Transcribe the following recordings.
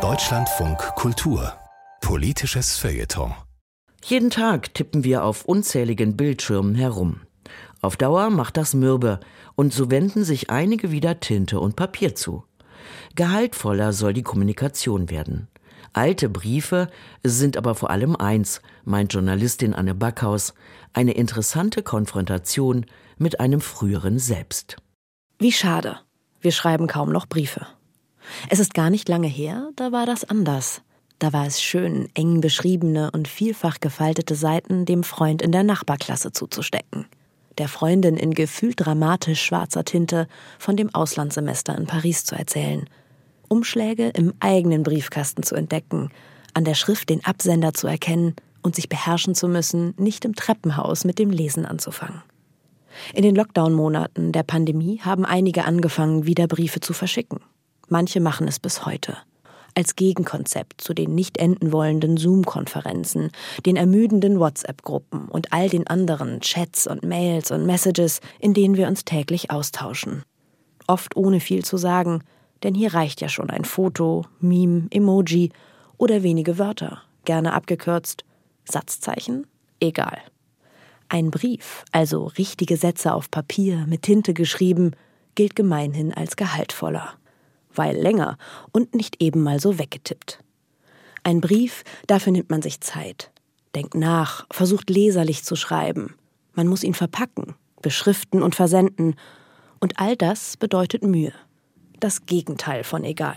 Deutschlandfunk Kultur Politisches Feuilleton jeden Tag tippen wir auf unzähligen Bildschirmen herum. Auf Dauer macht das mürbe und so wenden sich einige wieder Tinte und Papier zu. Gehaltvoller soll die Kommunikation werden. Alte Briefe sind aber vor allem eins, meint Journalistin Anne Backhaus, eine interessante Konfrontation mit einem früheren Selbst. Wie schade. Wir schreiben kaum noch Briefe. Es ist gar nicht lange her, da war das anders. Da war es schön, eng beschriebene und vielfach gefaltete Seiten dem Freund in der Nachbarklasse zuzustecken. Der Freundin in gefühlt dramatisch schwarzer Tinte von dem Auslandssemester in Paris zu erzählen. Umschläge im eigenen Briefkasten zu entdecken, an der Schrift den Absender zu erkennen und sich beherrschen zu müssen, nicht im Treppenhaus mit dem Lesen anzufangen. In den Lockdown-Monaten der Pandemie haben einige angefangen, wieder Briefe zu verschicken. Manche machen es bis heute als Gegenkonzept zu den nicht enden wollenden Zoom-Konferenzen, den ermüdenden WhatsApp-Gruppen und all den anderen Chats und Mails und Messages, in denen wir uns täglich austauschen. Oft ohne viel zu sagen, denn hier reicht ja schon ein Foto, Meme, Emoji oder wenige Wörter, gerne abgekürzt, Satzzeichen, egal. Ein Brief, also richtige Sätze auf Papier mit Tinte geschrieben, gilt gemeinhin als gehaltvoller weil länger und nicht eben mal so weggetippt. Ein Brief, dafür nimmt man sich Zeit, denkt nach, versucht leserlich zu schreiben. Man muss ihn verpacken, beschriften und versenden. Und all das bedeutet Mühe. Das Gegenteil von egal.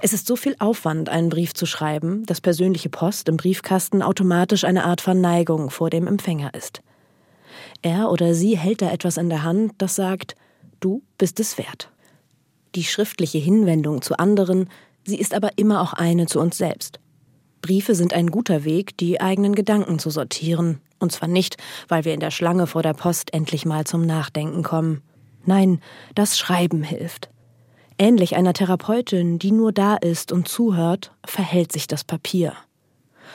Es ist so viel Aufwand, einen Brief zu schreiben, dass persönliche Post im Briefkasten automatisch eine Art Verneigung vor dem Empfänger ist. Er oder sie hält da etwas in der Hand, das sagt, du bist es wert die schriftliche Hinwendung zu anderen, sie ist aber immer auch eine zu uns selbst. Briefe sind ein guter Weg, die eigenen Gedanken zu sortieren, und zwar nicht, weil wir in der Schlange vor der Post endlich mal zum Nachdenken kommen. Nein, das Schreiben hilft. Ähnlich einer Therapeutin, die nur da ist und zuhört, verhält sich das Papier.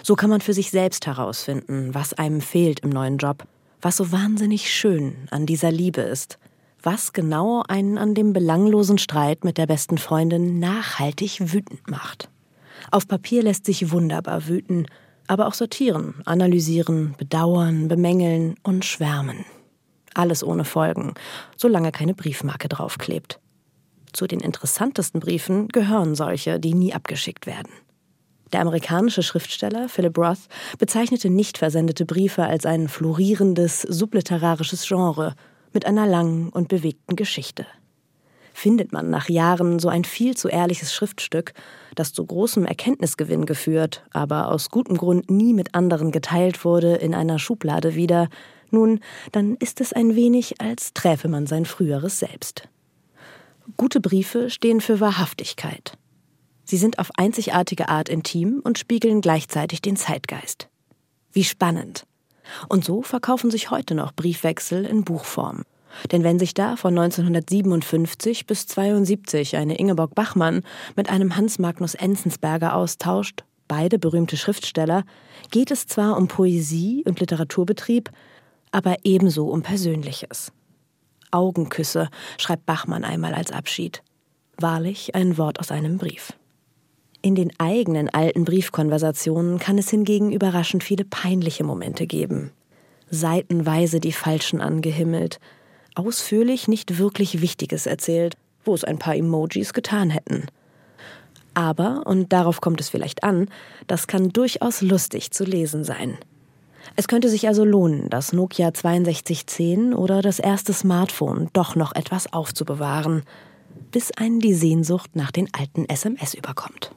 So kann man für sich selbst herausfinden, was einem fehlt im neuen Job, was so wahnsinnig schön an dieser Liebe ist, was genau einen an dem belanglosen Streit mit der besten Freundin nachhaltig wütend macht. Auf Papier lässt sich wunderbar wüten, aber auch sortieren, analysieren, bedauern, bemängeln und schwärmen. Alles ohne Folgen, solange keine Briefmarke draufklebt. Zu den interessantesten Briefen gehören solche, die nie abgeschickt werden. Der amerikanische Schriftsteller Philip Roth bezeichnete nicht versendete Briefe als ein florierendes, subliterarisches Genre mit einer langen und bewegten Geschichte. Findet man nach Jahren so ein viel zu ehrliches Schriftstück, das zu großem Erkenntnisgewinn geführt, aber aus gutem Grund nie mit anderen geteilt wurde, in einer Schublade wieder, nun, dann ist es ein wenig, als träfe man sein früheres Selbst. Gute Briefe stehen für Wahrhaftigkeit. Sie sind auf einzigartige Art intim und spiegeln gleichzeitig den Zeitgeist. Wie spannend. Und so verkaufen sich heute noch Briefwechsel in Buchform. Denn wenn sich da von 1957 bis 72 eine Ingeborg Bachmann mit einem Hans Magnus Enzensberger austauscht, beide berühmte Schriftsteller, geht es zwar um Poesie und Literaturbetrieb, aber ebenso um Persönliches. Augenküsse, schreibt Bachmann einmal als Abschied. Wahrlich ein Wort aus einem Brief. In den eigenen alten Briefkonversationen kann es hingegen überraschend viele peinliche Momente geben. Seitenweise die Falschen angehimmelt, ausführlich nicht wirklich Wichtiges erzählt, wo es ein paar Emojis getan hätten. Aber, und darauf kommt es vielleicht an, das kann durchaus lustig zu lesen sein. Es könnte sich also lohnen, das Nokia 6210 oder das erste Smartphone doch noch etwas aufzubewahren, bis einen die Sehnsucht nach den alten SMS überkommt.